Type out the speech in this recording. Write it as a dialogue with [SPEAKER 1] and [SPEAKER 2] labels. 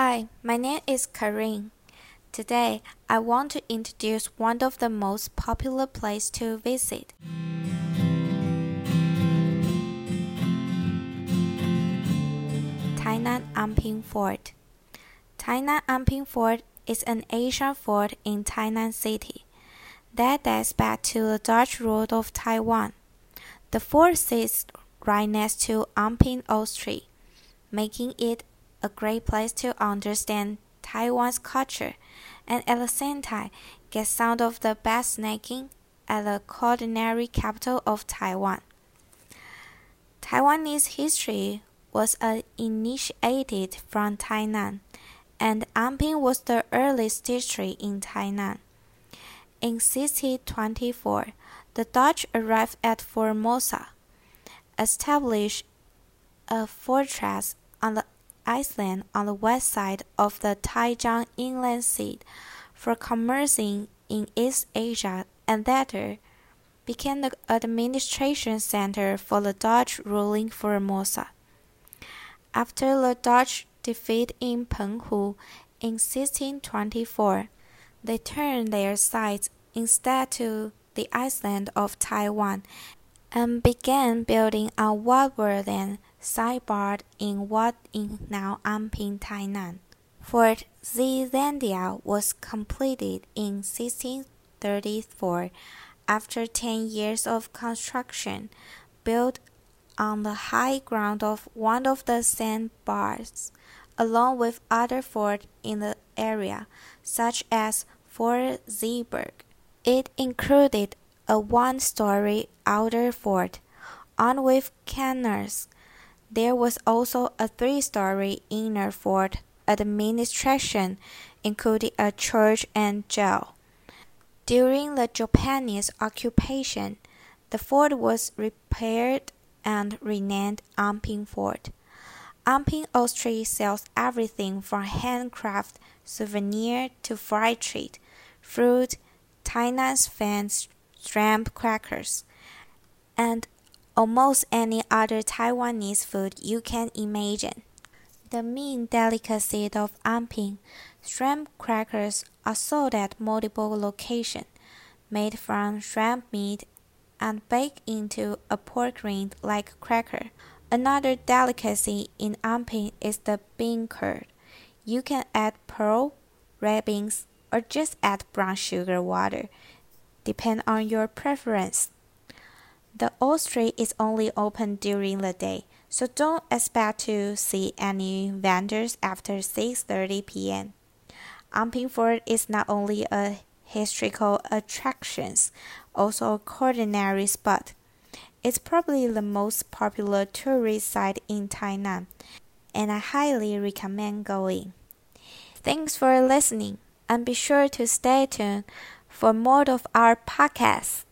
[SPEAKER 1] Hi, my name is Karin. Today, I want to introduce one of the most popular places to visit. Tainan Anping Fort. Tainan Anping Fort is an ancient fort in Tainan City that dates back to the Dutch rule of Taiwan. The fort sits right next to Anping Old Street, making it a great place to understand Taiwan's culture and at the same time get some of the best snacking at the culinary capital of Taiwan. Taiwanese history was uh, initiated from Tainan, and Anping was the earliest district in Tainan. In 1624, the Dutch arrived at Formosa, established a fortress on the Iceland on the west side of the Taijiang Inland Sea for commercing in East Asia and later became the administration center for the Dutch ruling Formosa. After the Dutch defeat in Penghu in 1624, they turned their sights instead to the island of Taiwan and began building on what were then sandbars in what is now Anping, Tainan. Fort Zeelandia was completed in 1634 after 10 years of construction, built on the high ground of one of the sandbars, along with other forts in the area, such as Fort Zeeburg. It included a one-story outer fort, armed with cannons. There was also a three-story inner fort administration, including a church and jail. During the Japanese occupation, the fort was repaired and renamed Anping Fort. Anping Street sells everything from handcraft souvenir to fried treat, fruit, Tainan's famous shrimp crackers, and almost any other Taiwanese food you can imagine. The main delicacy of Anping, shrimp crackers are sold at multiple locations, made from shrimp meat and baked into a pork rind like cracker. Another delicacy in Anping is the bean curd. You can add pearl, red beans, or just add brown sugar water, depend on your preference. The street is only open during the day, so don't expect to see any vendors after 6:30 p.m. Anping Fort is not only a historical attraction, also a culinary spot. It's probably the most popular tourist site in Tainan, and I highly recommend going. Thanks for listening, and be sure to stay tuned for more of our podcasts.